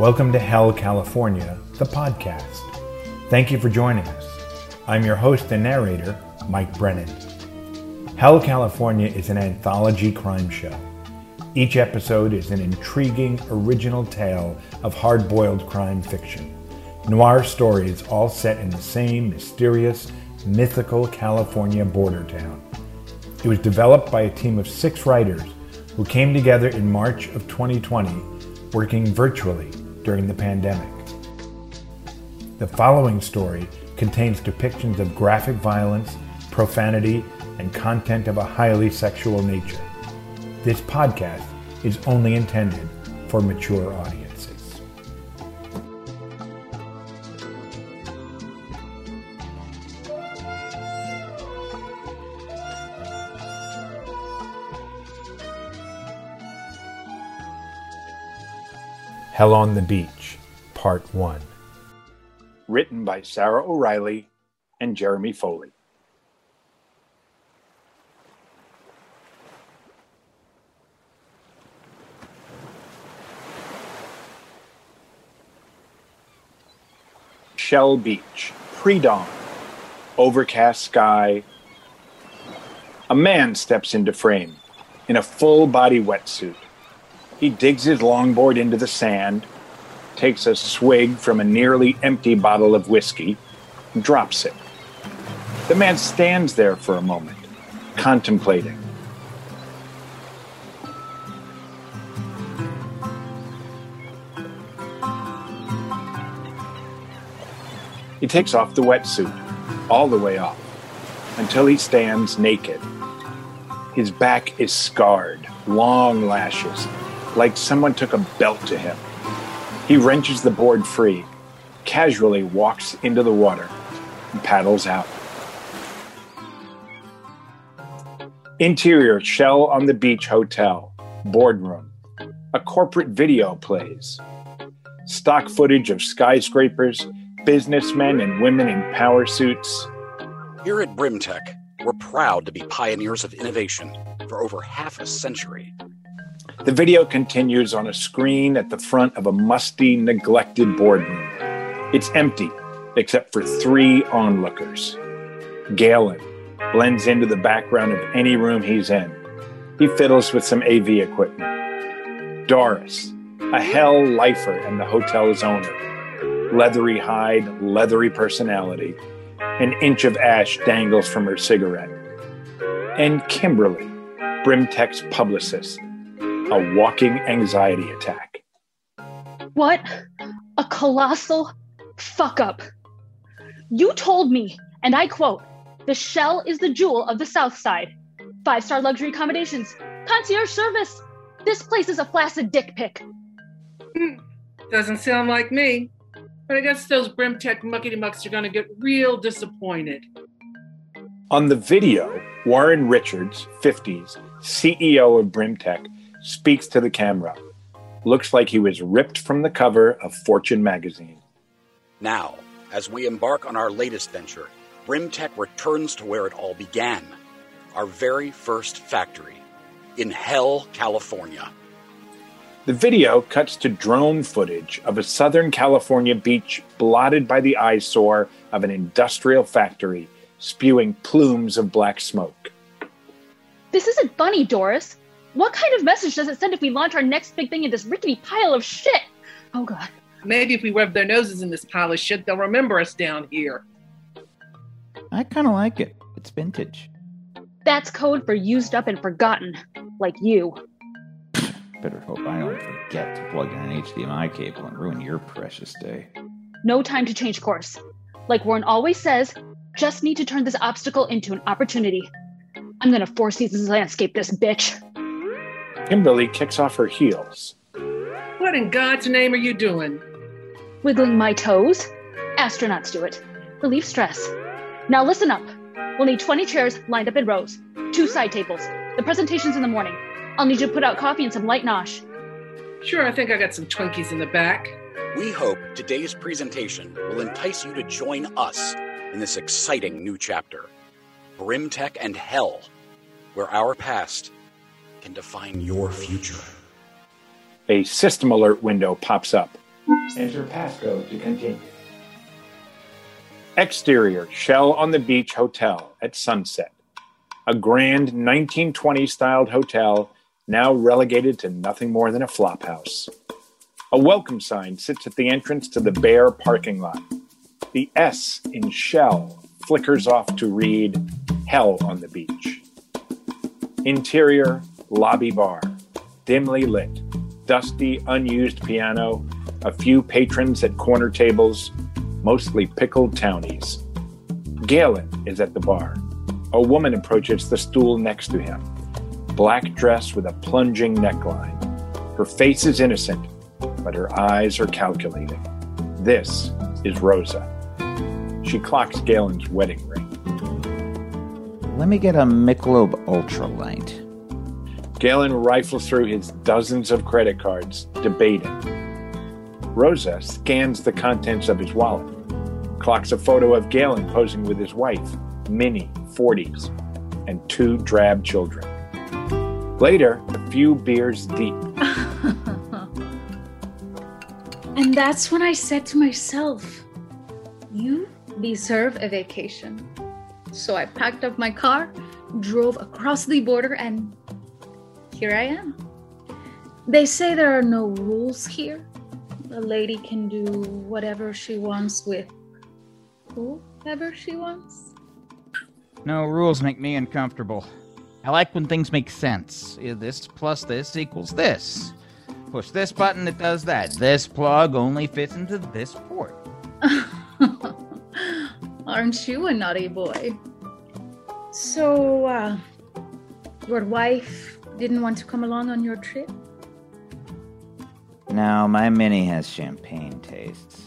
Welcome to Hell, California, the podcast. Thank you for joining us. I'm your host and narrator, Mike Brennan. Hell, California is an anthology crime show. Each episode is an intriguing, original tale of hard boiled crime fiction. Noir stories all set in the same mysterious, mythical California border town. It was developed by a team of six writers who came together in March of 2020, working virtually during the pandemic. The following story contains depictions of graphic violence, profanity, and content of a highly sexual nature. This podcast is only intended for mature audiences. Hell on the Beach, Part 1. written by Sarah O'Reilly and Jeremy Foley. Shell Beach, pre dawn, overcast sky. A man steps into frame in a full body wetsuit. He digs his longboard into the sand, takes a swig from a nearly empty bottle of whiskey, and drops it. The man stands there for a moment, contemplating. He takes off the wetsuit, all the way off, until he stands naked. His back is scarred, long lashes, like someone took a belt to him. He wrenches the board free, casually walks into the water, and paddles out. Interior Shell on the Beach Hotel, boardroom. A corporate video plays. Stock footage of skyscrapers, businessmen and women in power suits. Here at Brimtech, we're proud to be pioneers of innovation for over half a century. The video continues on a screen at the front of a musty, neglected boardroom. It's empty, except for three onlookers. Galen blends into the background of any room he's in. He fiddles with some AV equipment. Doris, a hell lifer and the hotel's owner. Leathery hide, leathery personality. An inch of ash dangles from her cigarette. And Kimberly, Brimtech's publicist, a walking anxiety attack. What a colossal fuck up. You told me, and I quote, the shell is the jewel of the South Side. Five star luxury accommodations, concierge service. This place is a flaccid dick pic. Hmm, doesn't sound like me. But I guess those Brimtech muckety mucks are going to get real disappointed. On the video, Warren Richards, 50s, CEO of Brimtech, speaks to the camera. Looks like he was ripped from the cover of Fortune magazine. Now, as we embark on our latest venture, Brimtech returns to where it all began our very first factory in Hell, California. The video cuts to drone footage of a Southern California beach blotted by the eyesore of an industrial factory spewing plumes of black smoke. This isn't funny, Doris. What kind of message does it send if we launch our next big thing in this rickety pile of shit? Oh, God. Maybe if we rub their noses in this pile of shit, they'll remember us down here. I kind of like it. It's vintage. That's code for used up and forgotten, like you. Better hope I don't forget to plug in an HDMI cable and ruin your precious day. No time to change course. Like Warren always says, just need to turn this obstacle into an opportunity. I'm gonna Four Seasons landscape this bitch. Kimberly kicks off her heels. What in God's name are you doing? Wiggling my toes? Astronauts do it. Relieve stress. Now listen up. We'll need 20 chairs lined up in rows, two side tables. The presentation's in the morning. I'll need you to put out coffee and some light nosh. Sure, I think I got some Twinkies in the back. We hope today's presentation will entice you to join us in this exciting new chapter Brimtech and Hell, where our past can define your future. A system alert window pops up. Enter passcode to continue. Exterior Shell on the Beach Hotel at sunset. A grand 1920 styled hotel now relegated to nothing more than a flophouse. A welcome sign sits at the entrance to the bare parking lot. The S in Shell flickers off to read Hell on the Beach. Interior lobby bar, dimly lit, dusty, unused piano, a few patrons at corner tables, mostly pickled townies. Galen is at the bar. A woman approaches the stool next to him. Black dress with a plunging neckline. Her face is innocent, but her eyes are calculating. This is Rosa. She clocks Galen's wedding ring. Let me get a Michelob Ultralight. Galen rifles through his dozens of credit cards, debating. Rosa scans the contents of his wallet, clocks a photo of Galen posing with his wife, Minnie, 40s, and two drab children. Later, a few beers deep, And that's when I said to myself, You deserve a vacation. So I packed up my car, drove across the border, and here I am. They say there are no rules here. A lady can do whatever she wants with whoever she wants. No rules make me uncomfortable. I like when things make sense. This plus this equals this. Push this button, it does that. This plug only fits into this port. Aren't you a naughty boy? So, uh, your wife didn't want to come along on your trip? Now, my Minnie has champagne tastes.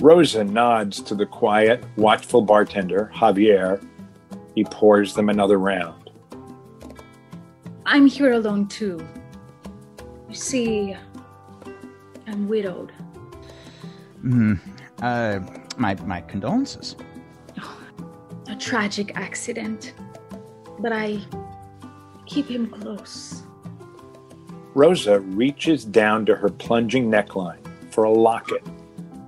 Rosa nods to the quiet, watchful bartender, Javier. He pours them another round. I'm here alone too. You see, I'm widowed. Hmm. Uh, my, my condolences. A tragic accident. But I keep him close. Rosa reaches down to her plunging neckline for a locket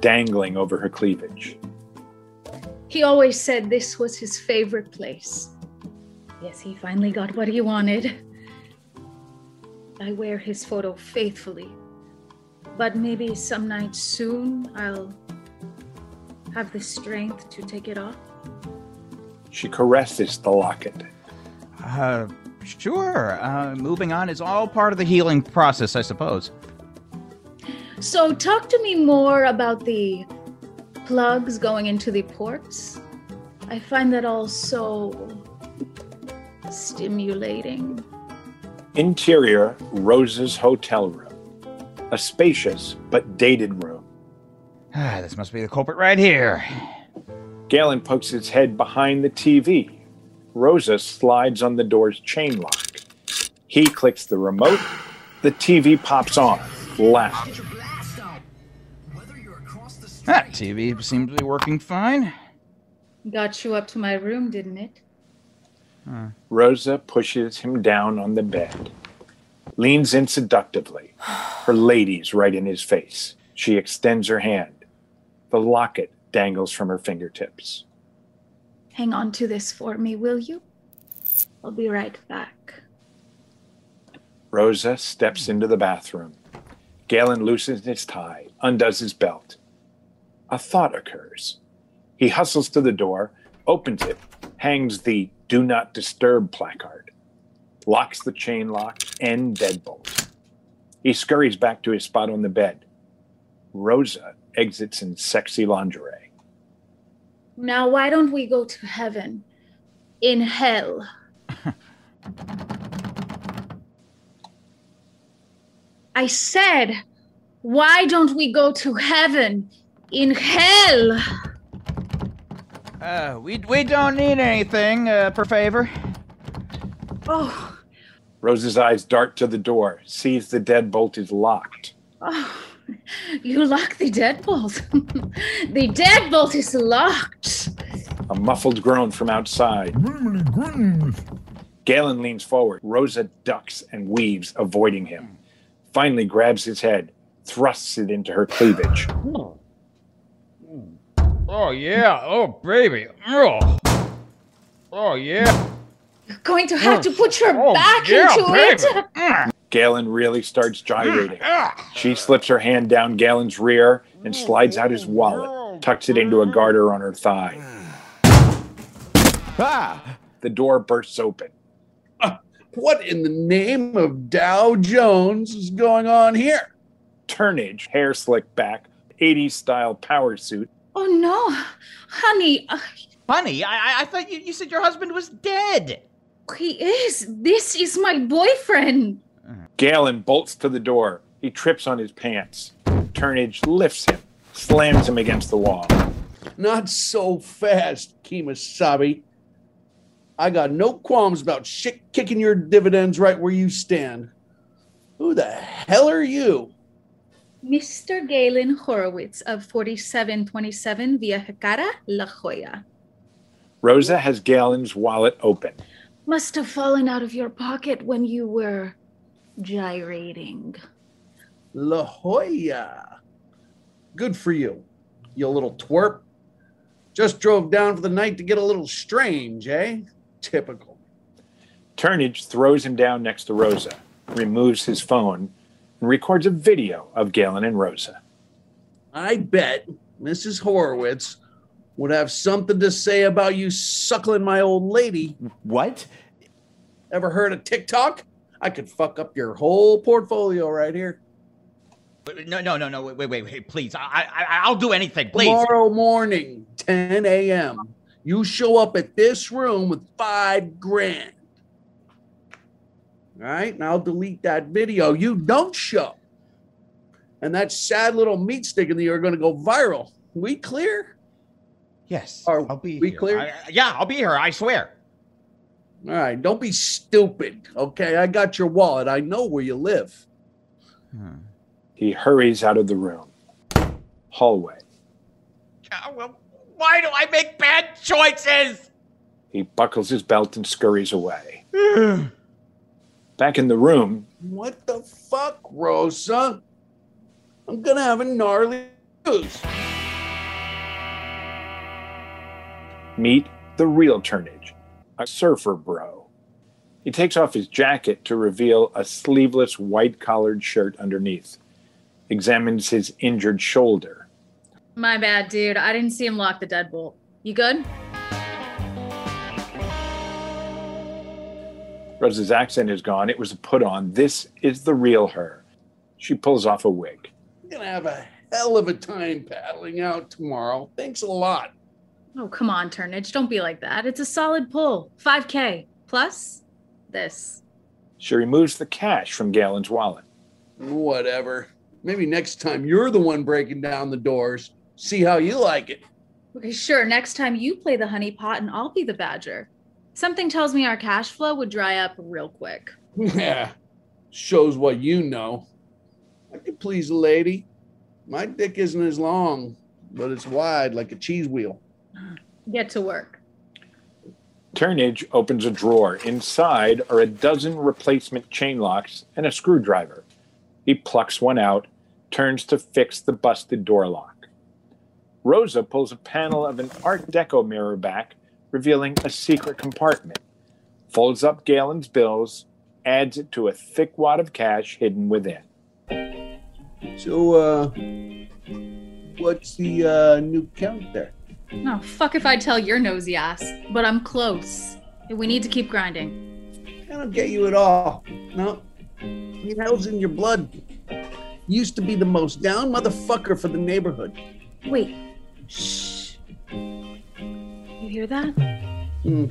dangling over her cleavage. He always said this was his favorite place. Yes, he finally got what he wanted. I wear his photo faithfully. But maybe some night soon I'll have the strength to take it off. She caresses the locket. Uh, sure. Uh, moving on is all part of the healing process, I suppose. So, talk to me more about the plugs going into the ports. I find that all so stimulating. Interior Rosa's hotel room. A spacious but dated room. Ah, this must be the culprit right here. Galen pokes his head behind the TV. Rosa slides on the door's chain lock. He clicks the remote. The TV pops on, loud. That TV seems to be working fine. Got you up to my room, didn't it? Rosa pushes him down on the bed, leans in seductively, her ladies right in his face. She extends her hand. The locket dangles from her fingertips. Hang on to this for me, will you? I'll be right back. Rosa steps into the bathroom. Galen loosens his tie, undoes his belt. A thought occurs. He hustles to the door, opens it, hangs the Do Not Disturb placard, locks the chain lock and deadbolt. He scurries back to his spot on the bed. Rosa exits in sexy lingerie. Now, why don't we go to heaven? In hell. I said, why don't we go to heaven? In hell. Uh, we, we don't need anything, uh, per favor. Oh, Rosa's eyes dart to the door, sees the deadbolt is locked. oh. you lock the deadbolt. the deadbolt is locked. A muffled groan from outside. Galen leans forward. Rosa ducks and weaves, avoiding him. Finally grabs his head. thrusts it into her cleavage. Hmm. Oh yeah. Oh baby. Oh. Oh yeah. You're going to have to hmm. put your Oh back yeah, into baby. it. Hmm. Galen really starts gyrating. She slips her hand down Galen's rear and slides out his wallet, tucks it into a garter on her thigh. Ah! The door bursts open. What in the name of Dow Jones is going on here? Turnage, hair slicked back, 80s style power suit, Oh no, honey, uh, Honey, I, I- I thought you, you said your husband was dead. he is. This is my boyfriend. Galen bolts to the door. He trips on his pants. Turnage lifts him, slams him against the wall. Not so fast, Kemosabe. I got no qualms about shit kicking your dividends right where you stand. Who the hell are you? Mr. Galen Horowitz of 4727 Via Jacara, La Jolla. Rosa has Galen's wallet open. Must have fallen out of your pocket when you were gyrating. La Jolla. Good for you, you little twerp. Just drove down for the night to get a little strange, eh? Typical. Turnage throws him down next to Rosa, removes his phone, and records a video of Galen and Rosa. I bet Mrs. Horowitz would have something to say about you suckling my old lady. What? Ever heard of TikTok? I could fuck up your whole portfolio right here. No, no, no, no. Wait, wait, wait. wait Please, I, I, I'll do anything. Please. Tomorrow morning, 10 a.m. You show up at this room with five grand. All right, and I'll delete that video. You don't show. And that sad little meat stick in the are going to go viral. We clear? Yes. Are I'll be we here. clear? I- yeah, I'll be here. I swear. All right, don't be stupid. Okay, I got your wallet. I know where you live. Hmm. He hurries out of the room. Hallway. Well, why do I make bad choices? He buckles his belt and scurries away. Back in the room, What the fuck, Rosa? I'm gonna have a gnarly news. meet the real Turnage, a surfer bro. He takes off his jacket to reveal a sleeveless white collared shirt underneath, examines his injured shoulder. My bad, dude. I didn't see him lock the deadbolt. You good? Rosa's accent is gone. It was a put on. This is the real her. She pulls off a wig. I'm gonna have a hell of a time paddling out tomorrow. Thanks a lot. Oh, come on, Turnage. Don't be like that. It's a solid pull. 5K plus this. She removes the cash from Galen's wallet. Whatever. Maybe next time you're the one breaking down the doors. See how you like it. Okay, sure. Next time you play the honey pot and I'll be the badger. Something tells me our cash flow would dry up real quick. Yeah. Shows what you know. I could please a lady. My dick isn't as long, but it's wide like a cheese wheel. Get to work. Turnage opens a drawer. Inside are a dozen replacement chain locks and a screwdriver. He plucks one out, turns to fix the busted door lock. Rosa pulls a panel of an Art Deco mirror back, revealing a secret compartment. Folds up Galen's bills, adds it to a thick wad of cash hidden within. So, uh, what's the uh, new count there? No, fuck if I tell your nosy ass, but I'm close. We need to keep grinding. I don't get you at all. No. The hell's in your blood? Used to be the most down motherfucker for the neighborhood. Wait. Shh. You hear that? Hmm.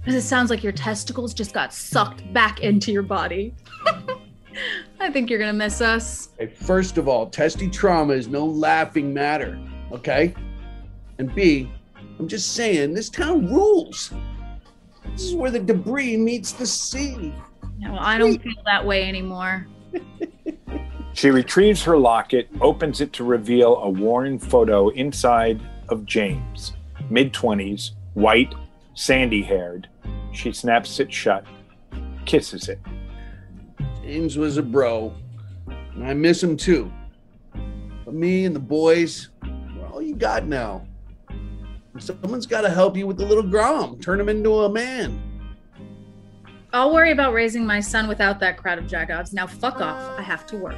Because it sounds like your testicles just got sucked back into your body. I think you're gonna miss us. Hey, first of all, testy trauma is no laughing matter, okay? And B, I'm just saying, this town rules. This is where the debris meets the sea. Yeah, well, I don't feel that way anymore. She retrieves her locket, opens it to reveal a worn photo inside of James, mid 20s, white, sandy haired. She snaps it shut, kisses it. James was a bro. And I miss him too. But me and the boys, we're all you got now. And someone's got to help you with the little Grom, turn him into a man. I'll worry about raising my son without that crowd of jagoffs. Now fuck off. I have to work.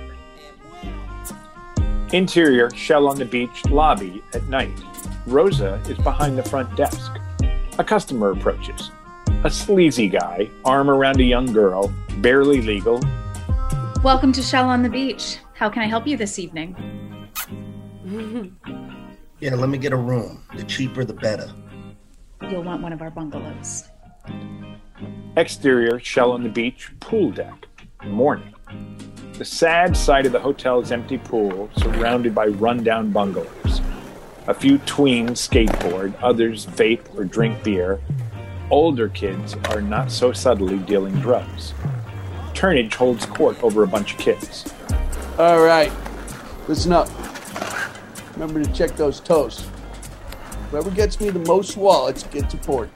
Interior Shell on the Beach lobby at night. Rosa is behind the front desk. A customer approaches. A sleazy guy, arm around a young girl, barely legal. Welcome to Shell on the Beach. How can I help you this evening? Yeah, let me get a room. The cheaper, the better. You'll want one of our bungalows. Exterior Shell on the Beach pool deck. Morning. The sad side of the hotel's empty pool, surrounded by rundown bungalows. A few tweens skateboard, others vape or drink beer. Older kids are not so subtly dealing drugs. Turnage holds court over a bunch of kids. All right, listen up. Remember to check those toes. Whoever gets me the most wallets gets a port.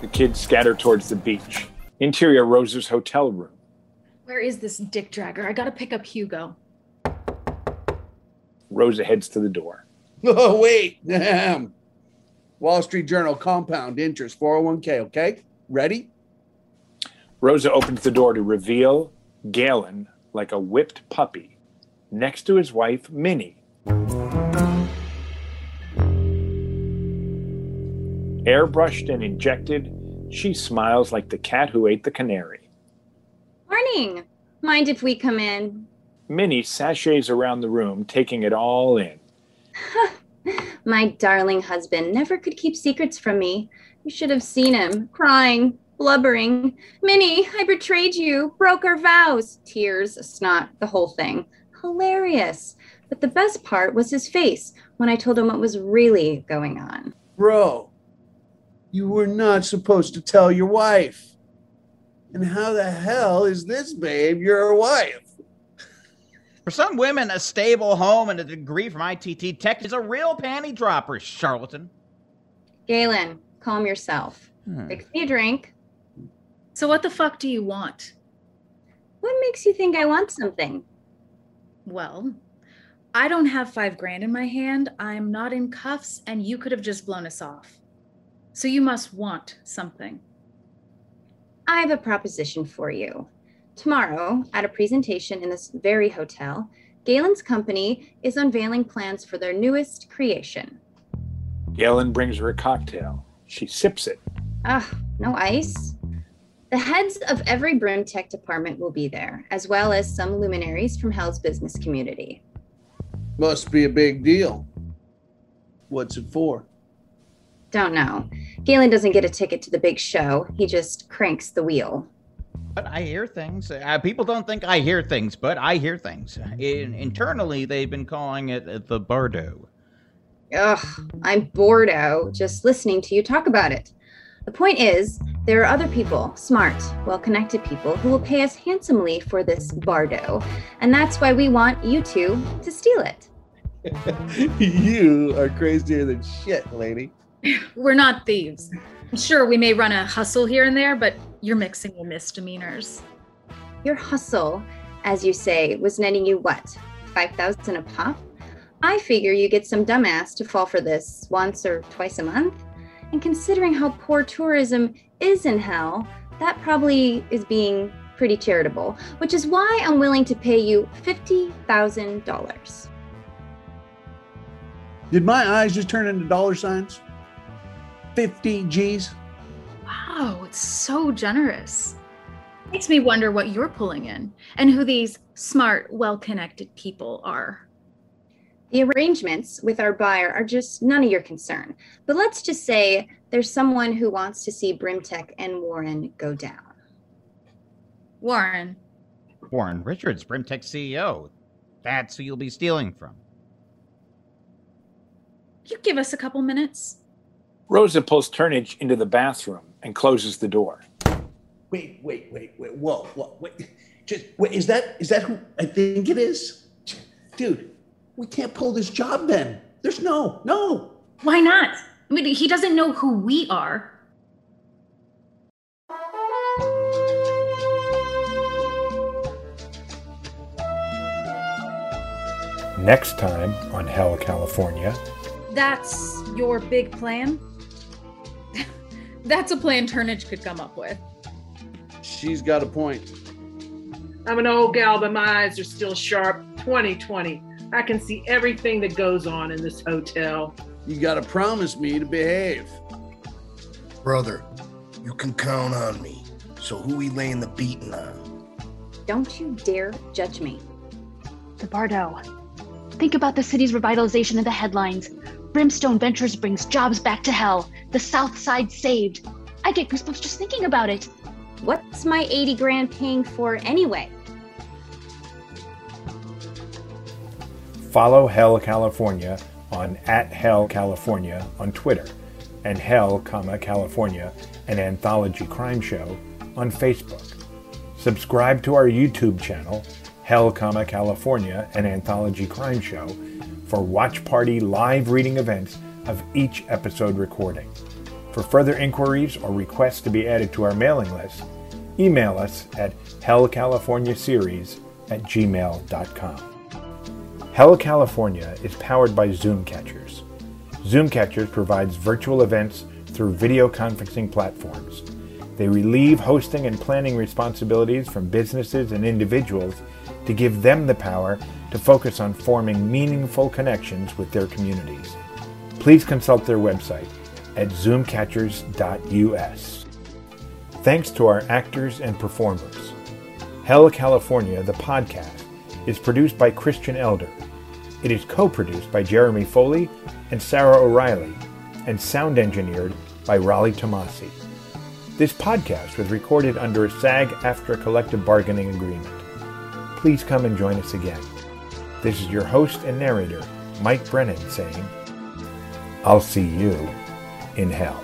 The kids scatter towards the beach. Interior Rosa's hotel room. Where is this dick dragger? I gotta pick up Hugo. Rosa heads to the door. Oh, wait. Ahem. Wall Street Journal compound interest 401k, okay? Ready? Rosa opens the door to reveal Galen like a whipped puppy next to his wife, Minnie. Airbrushed and injected, she smiles like the cat who ate the canary. Morning. Mind if we come in? Minnie sashays around the room, taking it all in. My darling husband never could keep secrets from me. You should have seen him crying, blubbering. Minnie, I betrayed you, broke our vows. Tears, snot, the whole thing. Hilarious. But the best part was his face when I told him what was really going on. Bro, you were not supposed to tell your wife. And how the hell is this babe your wife? For some women, a stable home and a degree from ITT Tech is a real panty dropper, charlatan. Galen, calm yourself. Hmm. Fix me a drink. So, what the fuck do you want? What makes you think I want something? Well, I don't have five grand in my hand. I'm not in cuffs, and you could have just blown us off. So, you must want something. I have a proposition for you. Tomorrow, at a presentation in this very hotel, Galen's company is unveiling plans for their newest creation. Galen brings her a cocktail. She sips it. Ah, no ice. The heads of every Brimtech department will be there, as well as some luminaries from Hell's business community. Must be a big deal. What's it for? Don't know. Galen doesn't get a ticket to the big show, he just cranks the wheel. But I hear things. Uh, people don't think I hear things, but I hear things. In, internally, they've been calling it uh, the Bardo. Ugh, I'm boredo just listening to you talk about it. The point is, there are other people, smart, well connected people, who will pay us handsomely for this Bardo. And that's why we want you two to steal it. you are crazier than shit, lady. We're not thieves. Sure, we may run a hustle here and there, but you're mixing with misdemeanors. Your hustle, as you say, was netting you what? 5,000 a pop? I figure you get some dumbass to fall for this once or twice a month. And considering how poor tourism is in hell, that probably is being pretty charitable, which is why I'm willing to pay you $50,000. Did my eyes just turn into dollar signs? 50 G's? Wow, it's so generous. Makes me wonder what you're pulling in and who these smart, well connected people are. The arrangements with our buyer are just none of your concern. But let's just say there's someone who wants to see Brimtech and Warren go down. Warren, Warren Richards, Brimtech CEO. That's who you'll be stealing from. you give us a couple minutes? Rosa pulls Turnage into the bathroom and closes the door. Wait, wait, wait, wait. Whoa, whoa, wait. Just wait, is that is that who I think it is? Dude, we can't pull this job then. There's no, no. Why not? I mean, he doesn't know who we are. Next time on Hell, California. That's your big plan? That's a plan Turnage could come up with. She's got a point. I'm an old gal, but my eyes are still sharp. 2020. I can see everything that goes on in this hotel. You gotta promise me to behave. Brother, you can count on me. So who we laying the beating on? Don't you dare judge me. The Bardo. Think about the city's revitalization in the headlines. Brimstone Ventures brings jobs back to hell. The South Side saved. I get goosebumps just thinking about it. What's my 80 grand paying for anyway? Follow Hell California on at Hell California on Twitter and Hell, comma, California, an anthology crime show on Facebook. Subscribe to our YouTube channel, Hell, comma, California, an anthology crime show, for watch party live reading events of each episode recording. For further inquiries or requests to be added to our mailing list, email us at hellcaliforniaseries at gmail.com. Hell California is powered by Zoom Catchers. Zoom Catchers provides virtual events through video conferencing platforms. They relieve hosting and planning responsibilities from businesses and individuals to give them the power to focus on forming meaningful connections with their communities. Please consult their website at zoomcatchers.us. Thanks to our actors and performers. Hell California, the podcast, is produced by Christian Elder. It is co produced by Jeremy Foley and Sarah O'Reilly, and sound engineered by Raleigh Tomasi. This podcast was recorded under a SAG AFTRA collective bargaining agreement. Please come and join us again. This is your host and narrator, Mike Brennan, saying, I'll see you in hell.